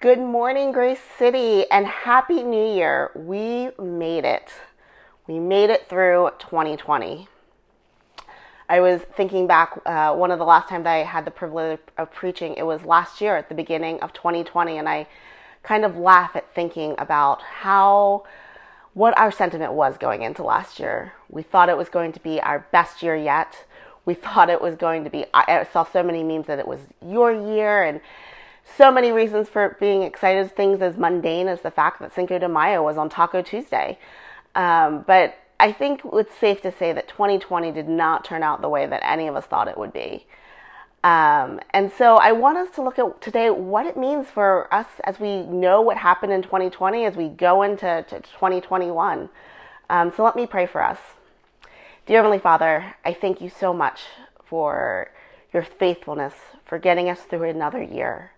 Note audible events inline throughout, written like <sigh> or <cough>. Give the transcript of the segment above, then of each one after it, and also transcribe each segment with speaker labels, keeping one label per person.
Speaker 1: Good morning, Grace City, and Happy New Year. We made it. We made it through 2020. I was thinking back, uh, one of the last times I had the privilege of preaching, it was last year at the beginning of 2020, and I kind of laugh at thinking about how, what our sentiment was going into last year. We thought it was going to be our best year yet. We <laughs> thought it was going to be, I saw so many memes that it was your year, and so many reasons for being excited. Things as mundane as the fact that Cinco de Mayo was on Taco Tuesday. Um, but I think it's safe to say that 2020 did not turn out the way that any of us thought it would be. Um, and so I want us to look at today what it means for us as we know what happened in 2020 as we go into 2021. Um, so let me pray for us. Dear Heavenly Father, I thank you so much for your faithfulness, for getting us through another year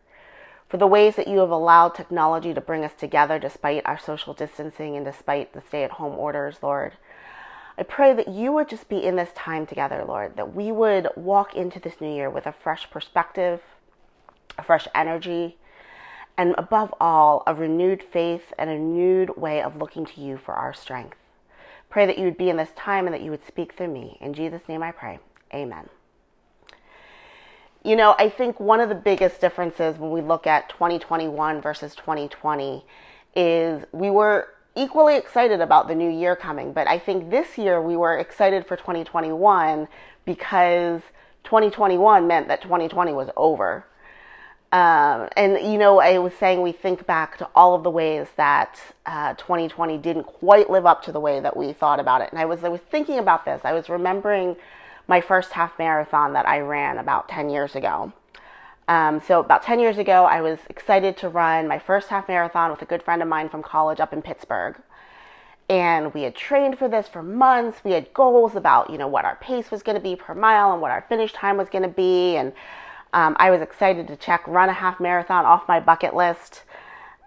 Speaker 1: for the ways that you have allowed technology to bring us together despite our social distancing and despite the stay at home orders, Lord. I pray that you would just be in this time together, Lord, that we would walk into this new year with a fresh perspective, a fresh energy, and above all, a renewed faith and a renewed way of looking to you for our strength. Pray that you would be in this time and that you would speak through me. In Jesus' name I pray. Amen. You know, I think one of the biggest differences when we look at 2021 versus 2020 is we were equally excited about the new year coming, but I think this year we were excited for 2021 because 2021 meant that 2020 was over. Um, and you know, I was saying we think back to all of the ways that uh, 2020 didn't quite live up to the way that we thought about it. And I was I was thinking about this. I was remembering my first half marathon that I ran about 10 years ago. Um, so, about 10 years ago, I was excited to run my first half marathon with a good friend of mine from college up in Pittsburgh. And we had trained for this for months. We had goals about, you know, what our pace was going to be per mile and what our finish time was going to be. And um, I was excited to check run a half marathon off my bucket list.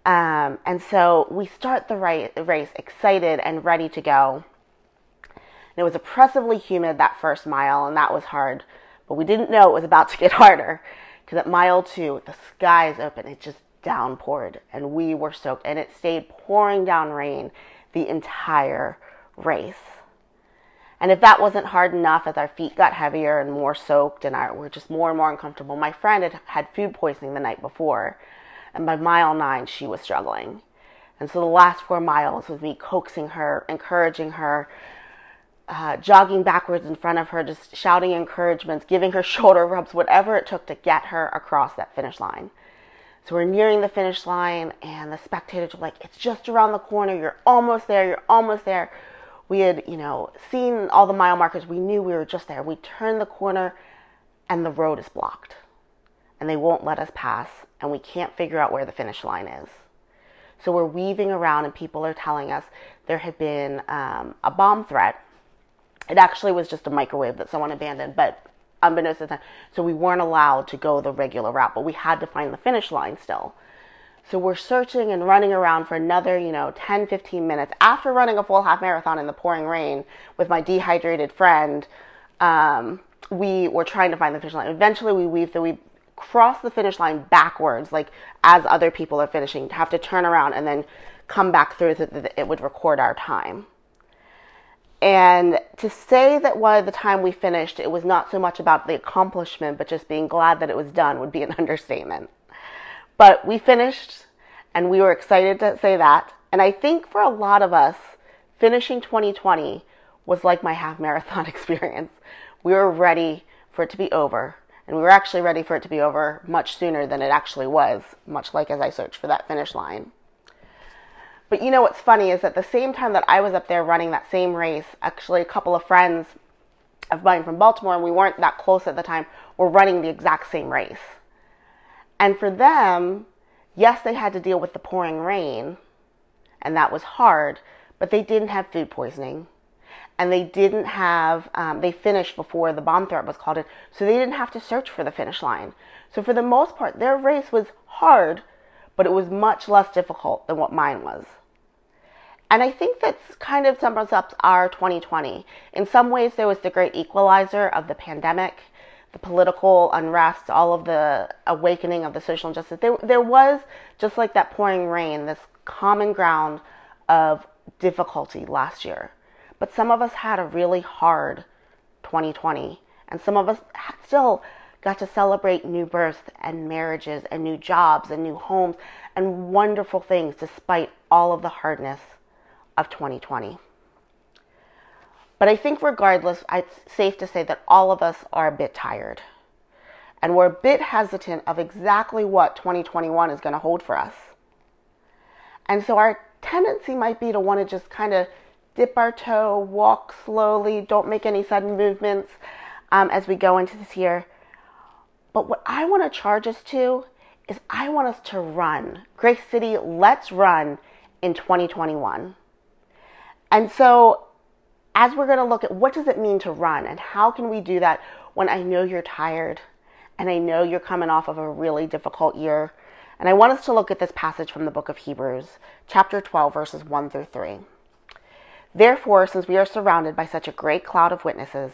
Speaker 1: Um, and so we start the race excited and ready to go. And it was oppressively humid that first mile, and that was hard. But we didn't know it was about to get <laughs> harder because at mile two, the skies open. It just downpoured, and we were soaked, and it stayed pouring down rain the entire race. And if that wasn't hard enough, as our feet got heavier and more soaked and our, we're just more and more uncomfortable, my friend had had food poisoning the night before. And by mile nine, she was struggling. And so the last four miles was me coaxing her, encouraging her, uh, jogging backwards in front of her, just shouting encouragements, giving her <laughs> shoulder rubs, whatever it took to get her across that finish line. So we're nearing the finish line, and the spectators were like, It's just around the corner. You're almost there. You're almost there. We had, you know, seen all the mile markers. We knew we were just there. We turned the corner, and the road is blocked. And they won't let us pass, and we can't figure out where the finish line is. So we're weaving around, and people are telling us there had been um, a bomb threat it actually was just a microwave that someone abandoned, but unbeknownst to them. So we weren't allowed to go the regular route, but we had to find the finish line still. So we're searching and running around for another, you know, 10, 15 minutes after running a full half marathon in the pouring rain with my dehydrated friend. Um, we were trying to find the finish line. Eventually, we weaved the we cross the finish line backwards, like as other people are finishing, have to turn around and then come back through so that it would record our time. And to say that by the time we finished, it was not so much about the accomplishment, but just being glad that it was done would be an <laughs> understatement. But we finished, and we were excited to say that. And I think for a lot of us, finishing 2020 was like my half marathon <laughs> experience. We were ready for it to be over. And we were actually ready for it to be over much sooner than it actually was, much like as I searched for that finish line. But you know what's funny is at the same time that I was up there running that same race, actually a couple of friends of mine from Baltimore, and we weren't that close at the time, were running the exact same race. And for them, yes, they had to deal with the pouring rain, and that was hard, but they didn't have food poisoning. And they didn't have, um, they finished before the bomb threat was called in, so they didn't have to search for the finish line. So for the most part, their race was hard, but it was much less difficult than what mine was. And I think that's kind of sums up our 2020. In some ways, there was the great equalizer of the pandemic the political unrest, all of the awakening of the social injustice, there, there was, just like that pouring rain, this common ground of difficulty last year. But some of us had a really hard 2020, and some of us still got to celebrate new births and marriages and new jobs and new homes and wonderful things despite all of the hardness of 2020. But I think, regardless, it's safe to say that all of us are a bit tired. And we're a bit hesitant of exactly what 2021 is going to hold for us. And so our tendency might be to want to just kind of dip our toe, walk slowly, don't make any sudden movements um, as we go into this year. But what I want to charge us to is I want us to run. Grace City, let's run in 2021. And so as we're going to look at what does it mean to run and how can we do that when I know you're tired and I know you're coming off of a really difficult year. And I want us to look at this passage from the book of Hebrews, chapter 12, verses 1 through 3. Therefore, since we are surrounded by such a great cloud of witnesses,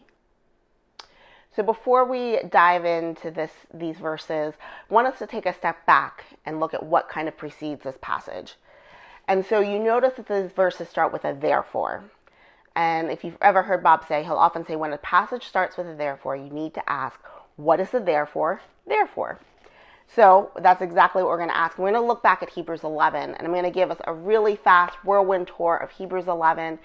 Speaker 1: So before we dive into this these verses, I want us to take a step back and look at what kind of precedes this passage. And so you notice that these verses start with a therefore. And if you've ever heard Bob say, he'll often say, when a passage starts with a therefore, you need to ask, what is the therefore? Therefore. So that's exactly what we're going to ask. We're going to look back at Hebrews 11, and I'm going to give us a really fast whirlwind tour of Hebrews 11.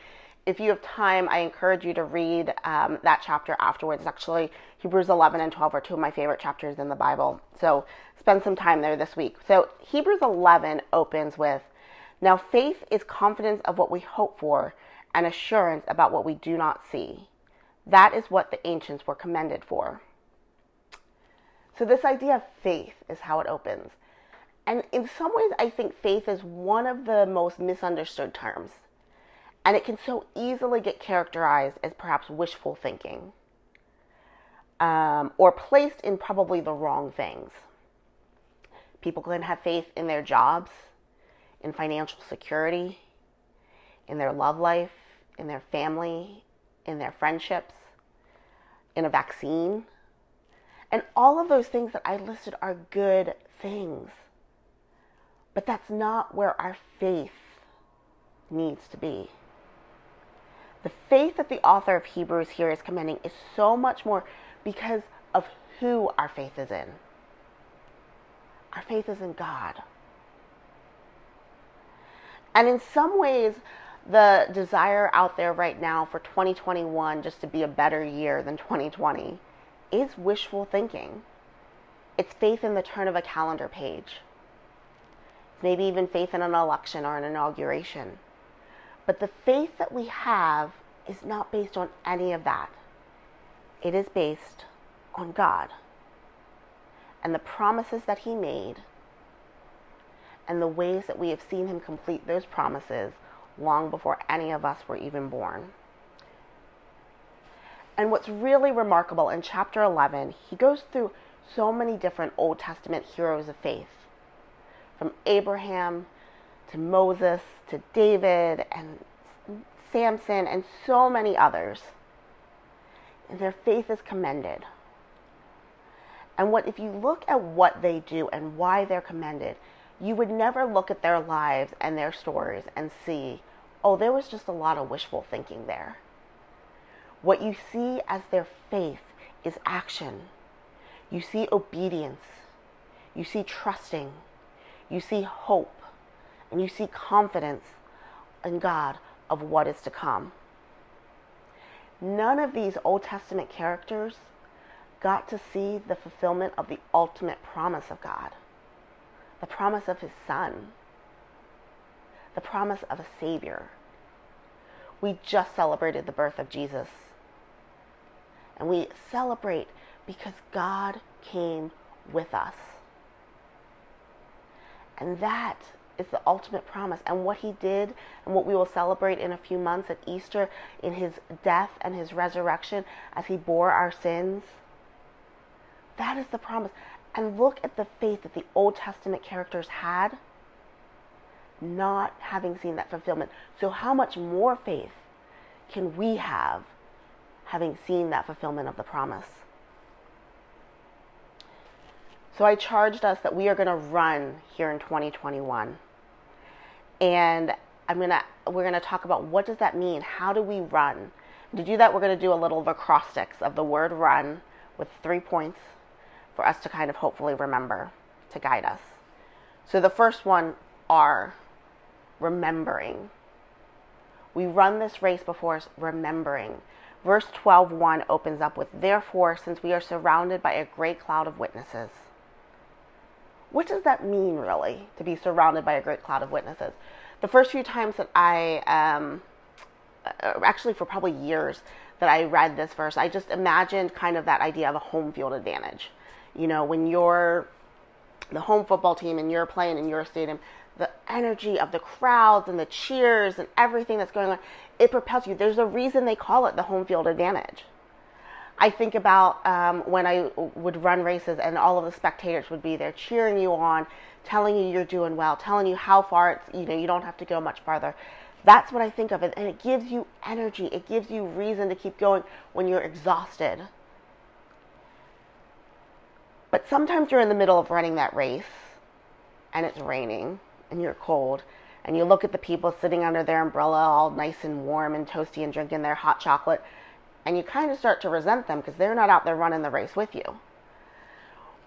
Speaker 1: If you have time, I encourage you to read um, that chapter afterwards. Actually, Hebrews 11 and 12 are two of my favorite chapters in the Bible. So spend some time there this week. So Hebrews 11 opens with Now faith is confidence of what we hope for and assurance about what we do not see. That is what the ancients were commended for. So, this idea of faith is how it opens. And in some ways, I think faith is one of the most misunderstood terms. And it can so easily get characterized as perhaps wishful thinking um, or placed in probably the wrong things. People can have faith in their jobs, in financial security, in their love life, in their family, in their friendships, in a vaccine. And all of those things that I listed are good things. But that's not where our faith needs to be. The faith that the author of Hebrews here is commending is so much more because of who our faith is in. Our faith is in God. And in some ways, the desire out there right now for 2021 just to be a better year than 2020 is wishful thinking. It's faith in the turn of a calendar page. Maybe even faith in an election or an inauguration. But the faith that we have is not based on any of that. It is based on God and the promises that He made and the ways that we have seen Him complete those promises long before any of us were even born. And what's really remarkable in chapter 11, he goes through so many different Old Testament heroes of faith from Abraham to Moses to David and Samson and so many others. And their faith is commended. And what if you look at what they do and why they're commended, you would never look at their lives and their stories and see, oh, there was just a lot of wishful thinking there. What you see as their faith is action. You see obedience. You see trusting. You see hope. And you see confidence in God of what is to come. None of these Old Testament characters got to see the fulfillment of the ultimate promise of God the promise of his son, the promise of a savior. We just celebrated the birth of Jesus. And we celebrate because God came with us. And that is the ultimate promise. And what he did, and what we will celebrate in a few months at Easter, in his death and his resurrection, as he bore our sins, that is the promise. And look at the faith that the Old Testament characters had, not having seen that fulfillment. So, how much more faith can we have having seen that fulfillment of the promise? So I charged us that we are going to run here in 2021. And I'm to we're to talk about what does that mean? How do we run? To do that, we're to do a little of acrostics of the word run with three points for us to kind of hopefully remember to guide us. So the first one are remembering. We run this race before us remembering. Verse 12:1 opens up with therefore since we are surrounded by a great cloud of witnesses what does that mean, really, to be surrounded by a great cloud of witnesses? The first few times that I, um, uh, actually for probably years, that I read this verse, I just imagined kind of that idea of a home field advantage. You know, when you're the home football team and you're playing in your stadium, the energy of the crowds and the cheers and everything that's going on, it propels you. There's a reason they call it the home field advantage. I think about um, when I would run races and all of the spectators would be there cheering you on, telling you you're doing well, telling you how far it's, you know, you don't have to go much farther. That's what I think of it. And it gives you energy, it gives you reason to keep going when you're exhausted. But sometimes you're in the middle of running that race and it's raining and you're cold and you look at the people sitting under their umbrella all nice and warm and toasty and drinking their hot chocolate and you kind of start to resent them because they're not out there running the race with you.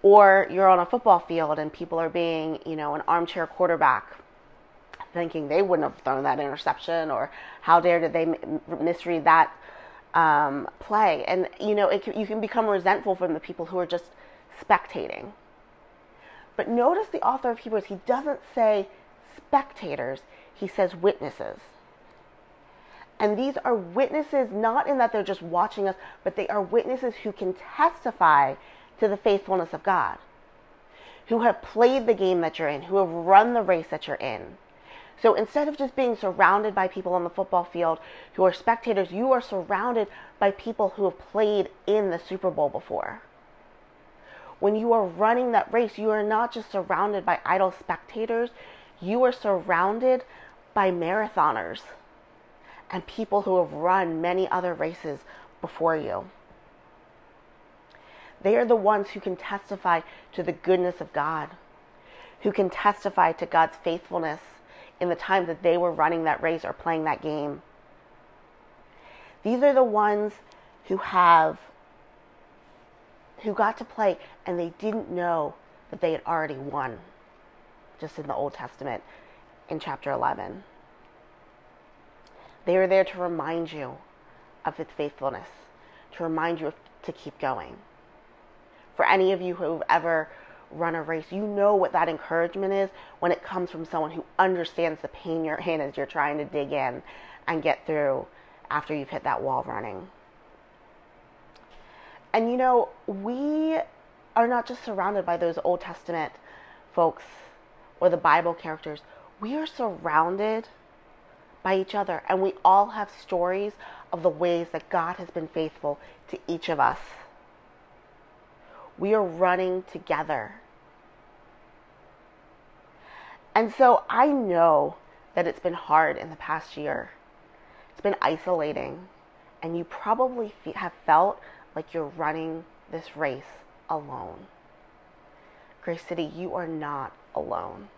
Speaker 1: Or you're on a football field and people are being, you know, an armchair quarterback thinking they wouldn't have thrown that interception or how dare did they misread that um, play. And, you know, it, you can become resentful from the people who are just spectating. But notice the author of Hebrews, he doesn't say spectators, he says witnesses. And these are witnesses, not in that they're just watching us, but they are witnesses who can testify to the faithfulness of God, who have played the game that you're in, who have run the race that you're in. So instead of just being surrounded by people on the football field who are spectators, you are surrounded by people who have played in the Super Bowl before. When you are running that race, you are not just surrounded by idle spectators, you are surrounded by marathoners and people who have run many other races before you. They are the ones who can testify to the goodness of God, who can testify to God's faithfulness in the time that they were running that race or playing that game. These are the ones who have who got to play and they didn't know that they had already won just in the Old Testament in chapter 11. They are there to remind you of its faithfulness, to remind you to keep going. For any of you who've ever run a race, you know what that encouragement is when it comes from someone who understands the pain you're in as you're trying to dig in and get through after you've hit that wall running. And you know, we are not just surrounded by those Old Testament folks or the Bible characters, we are surrounded by each other. And we all have stories of the ways that God has been faithful to each of us. We are running together. And so I know that it's been hard in the past year. It's been isolating. And you probably have felt like you're running this race alone. Grace City, you are not alone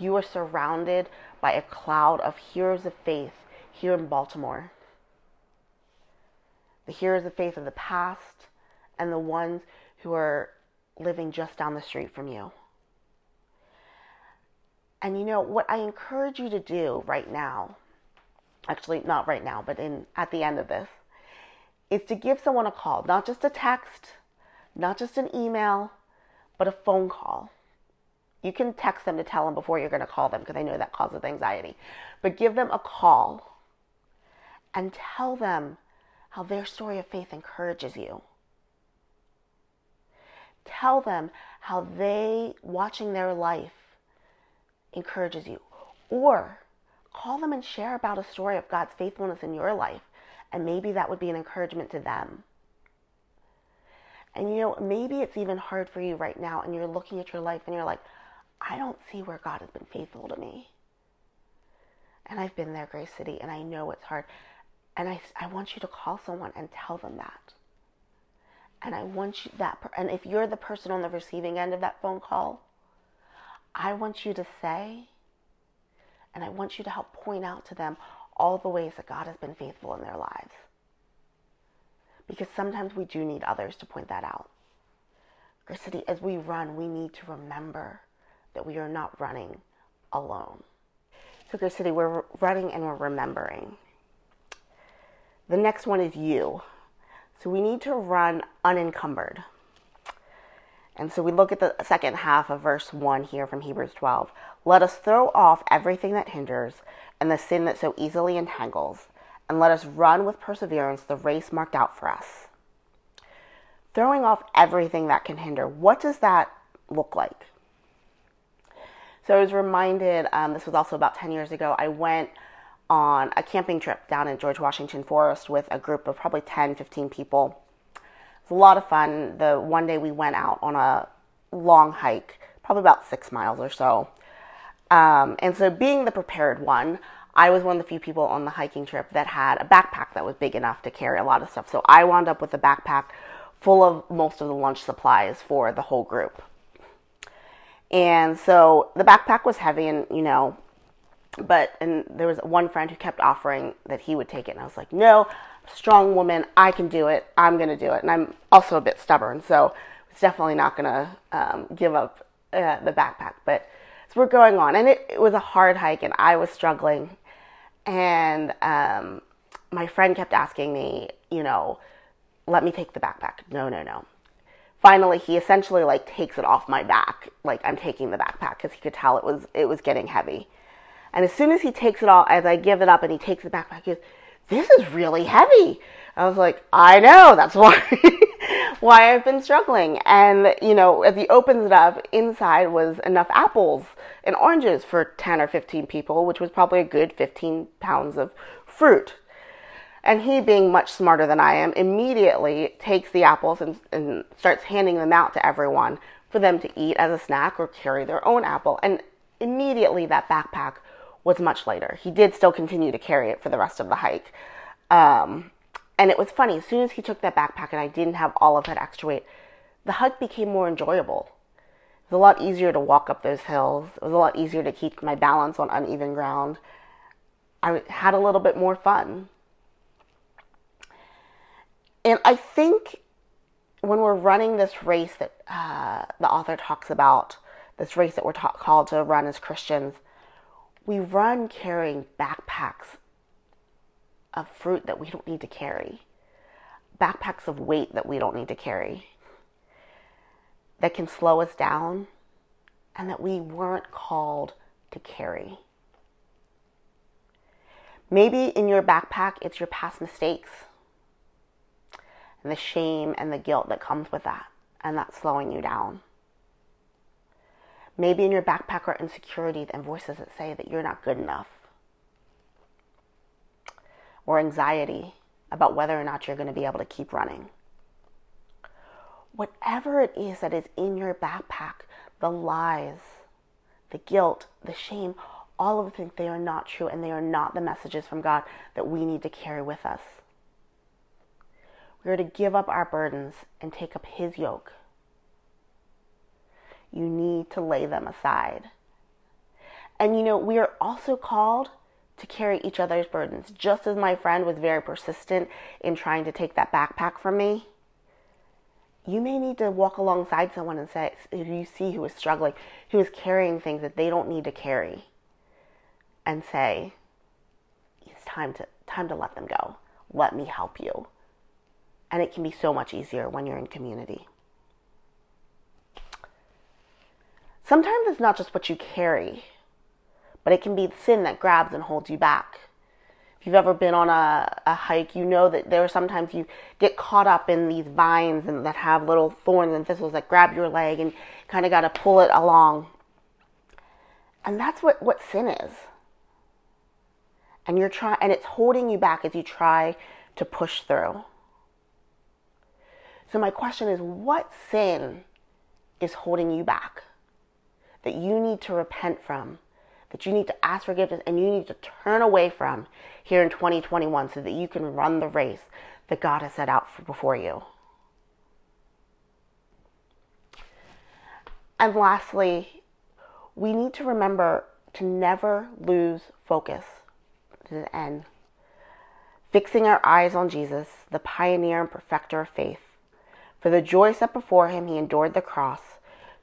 Speaker 1: you are surrounded by a cloud of heroes of faith here in Baltimore. The heroes of faith of the past and the ones who are living just down the street from you. And you know what I encourage you to do right now, actually not right now, but in at the end of this, is to give someone a call, not just a text, not just an email, but a phone call you can text them to tell them before you're going to call them because I know that causes anxiety. But give them a call and tell them how their story of faith encourages you. Tell them how they, watching their life, encourages you. Or call them and share about a story of God's faithfulness in your life. And maybe that would be an encouragement to them. And you know, maybe it's even hard for you right now and you're looking at your life and you're like, I don't see where God has been faithful to me. And I've been there, Grace City, and I know it's hard. And I, I want you to call someone and tell them that. And I want you that, and if you're the person on the receiving end of that phone call, I want you to say, and I want you to help point out to them all the ways that God has been faithful in their lives. Because sometimes we do need others to point that out. Grace City, as we run, we need to remember that we are not running alone. So, Grace City, we're running and we're remembering. The next one is you. So, we need to run unencumbered. And so we look at the second half of verse 1 here from Hebrews 12. Let us throw off everything that hinders and the sin that so easily entangles, and let us run with perseverance the race marked out for us. Throwing off everything that can hinder, what does that look like? So I was reminded, um, this was also about 10 years ago, I went on a camping trip down in George Washington Forest with a group of probably 10, 15 people. It was a lot of fun. The one day we went out on a long hike, probably about six miles or so. Um, and so, being the prepared one, I was one of the few people on the hiking trip that had a backpack that was big enough to carry a lot of stuff. So, I wound up with a backpack full of most of the lunch supplies for the whole group. And so the backpack was heavy and, you know, but, and there was one friend who kept offering that he would take it. And I was like, no, strong woman, I can do it. I'm going to do it. And I'm also a bit stubborn. So it's definitely not going to um, give up uh, the backpack. But so we're going on. And it, it was a hard hike and I was struggling. And um, my friend kept asking me, you know, let me take the backpack. No, no, no finally he essentially like takes it off my back. Like i'm taking the backpack because he could tell it was it was getting heavy. And as soon as he takes it off as i give it up and he takes the backpack he goes this is really heavy. I was like i know that's why <laughs> why i've been struggling. And you know as he opens it up inside was enough apples and oranges for 10 or 15 people which was probably a good 15 pounds of fruit and he, being much smarter than I am, immediately takes the apples and, and starts handing them out to everyone for them to eat as a snack or carry their own apple. And immediately that backpack was much lighter. He did still continue to carry it for the rest of the hike. Um, and it was funny, as soon as he took that backpack and I didn't have all of that extra weight, the hike became more enjoyable. It was a lot easier to walk up those hills. It was a lot easier to keep my balance on uneven ground. I had a little bit more fun. And I think when we're running this race that uh, the author talks about, this race that we're ta- called to run as Christians, we run carrying backpacks of fruit that we don't need to carry, backpacks of weight that we don't need to carry, that can slow us down, and that we weren't called to carry. Maybe in your backpack, it's your past mistakes the shame and the guilt that comes with that, and that's slowing you down. Maybe in your backpack are insecurities and voices that say that you're not good enough, or anxiety about whether or not you're going to be able to keep running. Whatever it is that is in your backpack, the lies, the guilt, the shame, all of the things, they are not true and they are not the messages from God that we need to carry with us. We are to give up our burdens and take up His yoke. You need to lay them aside. And you know, we are also called to carry each other's burdens. Just as my friend was very persistent in trying to take that backpack from me, you may need to walk alongside someone and say, if you see who is struggling, who is carrying things that they don't need to carry, and say, it's time to time to let them go. Let me help you. And it can be so much easier when you're in community. Sometimes it's not just what you carry, but it can be the sin that grabs and holds you back. If you've ever been on a, a hike, you know that there are sometimes you get caught up in these vines and that have little thorns and thistles that grab your leg and kind of got to pull it along. And that's what, what sin is. And you're trying and it's holding you back as you try to push through. So my question is what sin is holding you back that you need to repent from? that you need to ask forgiveness and you need to turn away from here in 2021 so that you can run the race that God has set out for, before you. And lastly, we need to remember to never lose focus to the end. Fixing our eyes on Jesus, the pioneer and perfecter of faith. For the joy set before him, he endured the cross,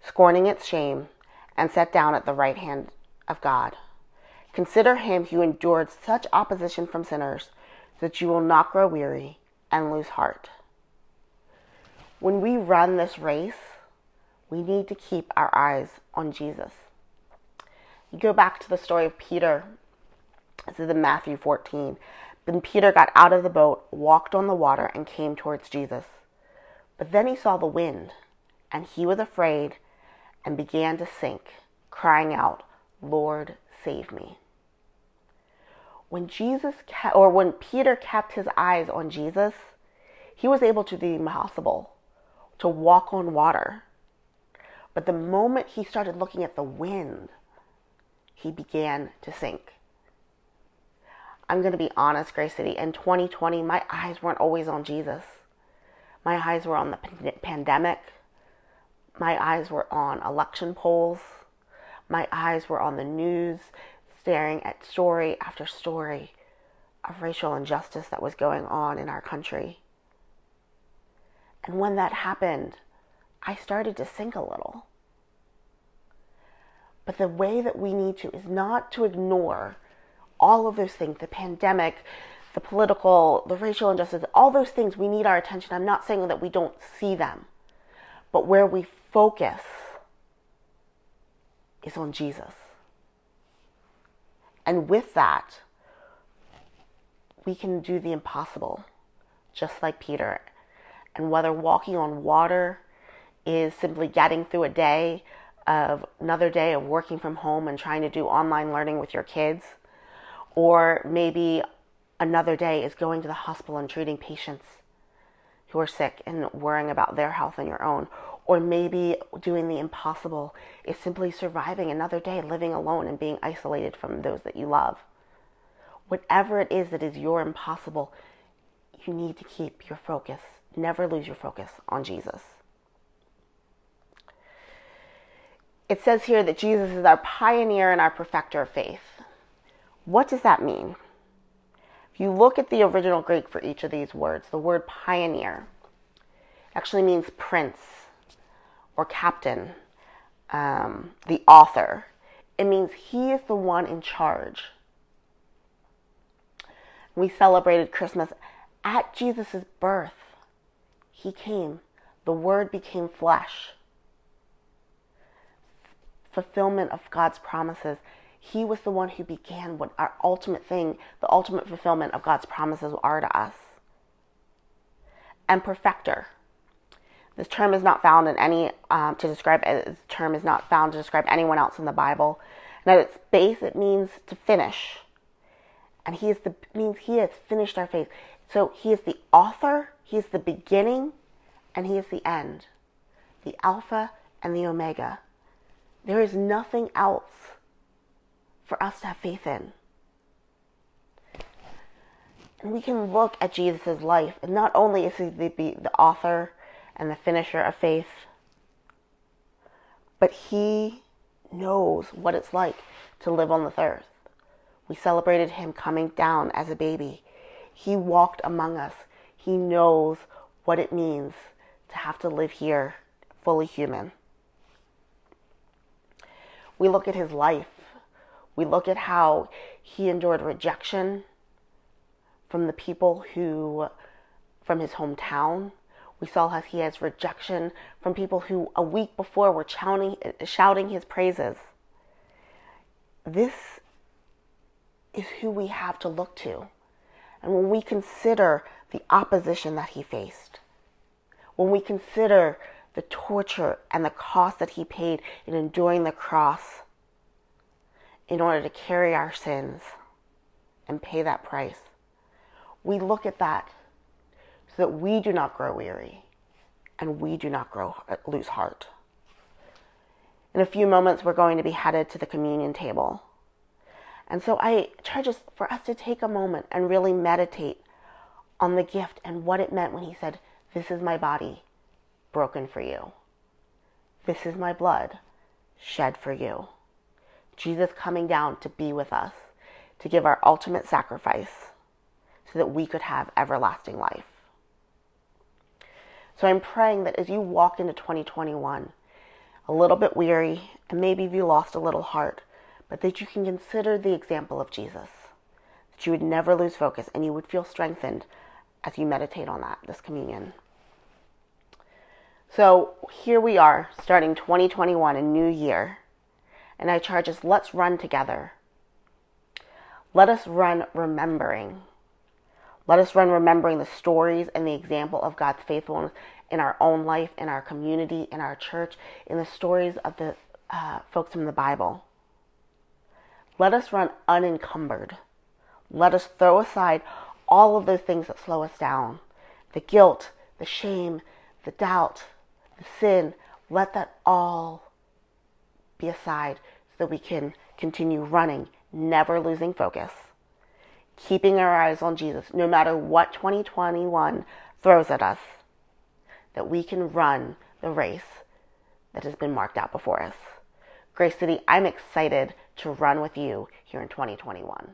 Speaker 1: scorning its shame, and sat down at the right hand of God. Consider him who endured such opposition from sinners, that you will not grow weary and lose heart. When we run this race, we need to keep our eyes on Jesus. You go back to the story of Peter. This is in Matthew 14. Then Peter got out of the boat, walked on the water, and came towards Jesus. But then he saw the wind, and he was afraid and began to sink, crying out, Lord, save me. When Jesus kept, or when Peter kept his eyes on Jesus, he was able to do the impossible, to walk on water. But the moment he started looking at the wind, he began to sink. I'm going to be honest, Grace City. In 2020, my eyes weren't always on Jesus. My eyes were on the pandemic. My eyes were on election polls. My eyes were on the news, staring at story after story of racial injustice that was going on in our country. And when that happened, I started to sink a little. But the way that we need to is not to ignore all of those things the pandemic, the political, the racial injustice, all those things. We need our attention. I'm not saying that we don't see them, but where we focus is on Jesus. And with that, we can do the impossible, just like Peter. And whether walking on water is simply getting through a day of another day of working from home and trying to do online learning with your kids, or maybe another day is going to the hospital and treating patients who are sick and worrying about their health and your own, or maybe doing the impossible is simply surviving another day living alone and being isolated from those that you love. Whatever it is that is your impossible, you need to keep your focus. Never lose your focus on Jesus. It says here that Jesus is our pioneer and our perfecter of faith. What does that mean? You look at the original Greek for each of these words, the word pioneer actually means prince or captain, um, the author. It means he is the one in charge. We celebrated Christmas at Jesus' birth. He came, the Word became flesh. Fulfillment of God's promises. He was the one who began what our ultimate thing, the ultimate fulfillment of God's promises are to us. And perfecter. This term is not found in any um, to describe. This term is not found to describe anyone else in the Bible. And at its base, it means to finish. And he is the means he has finished our faith. So he is the author. He is the beginning, and he is the end, the Alpha and the Omega. There is nothing else for us to have faith in. And we can look at Jesus' life, and not only is he the, the author and the finisher of faith. But he knows what it's like to live on this earth. We celebrated him coming down as a baby. He walked among us. He knows what it means to have to live here fully human. We look at his life. We look at how he endured rejection from the people who, from his hometown, we saw how he has rejection from people who a week before were shouting, shouting his praises. This is who we have to look to And when we consider the opposition that he faced, when we consider the torture and the cost that he paid in enduring the cross in order to carry our sins and pay that price, we look at that so that we do not grow weary and we do not grow uh, lose heart. In a few moments, we're going to be headed to the communion table. And so I charge us for us to take a moment and really meditate on the gift and what it meant when he said, This is my body broken for you. This is my blood shed for you. Jesus coming down to be with us, to give our ultimate sacrifice so that we could have everlasting life. So I'm praying that as you walk into 2021, a little bit weary, and maybe you lost a little heart, but that you can consider the example of Jesus, that you would never lose focus and you would feel strengthened as you meditate on that, this communion. So here we are, starting 2021, a new year. And I charge us, let's run together. Let us run remembering. Let us run remembering the stories and the example of God's faithfulness in our own life, in our community, in our church, in the stories of the uh, folks from the Bible. Let us run unencumbered. Let us throw aside all of those things that slow us down the guilt, the shame, the doubt, the sin. Let that all be aside so that we can continue running, never losing focus, keeping our eyes on Jesus no matter what 2021 throws at us, that we can run the race that has been marked out before us. Grace City, I'm excited to run with you here in 2021.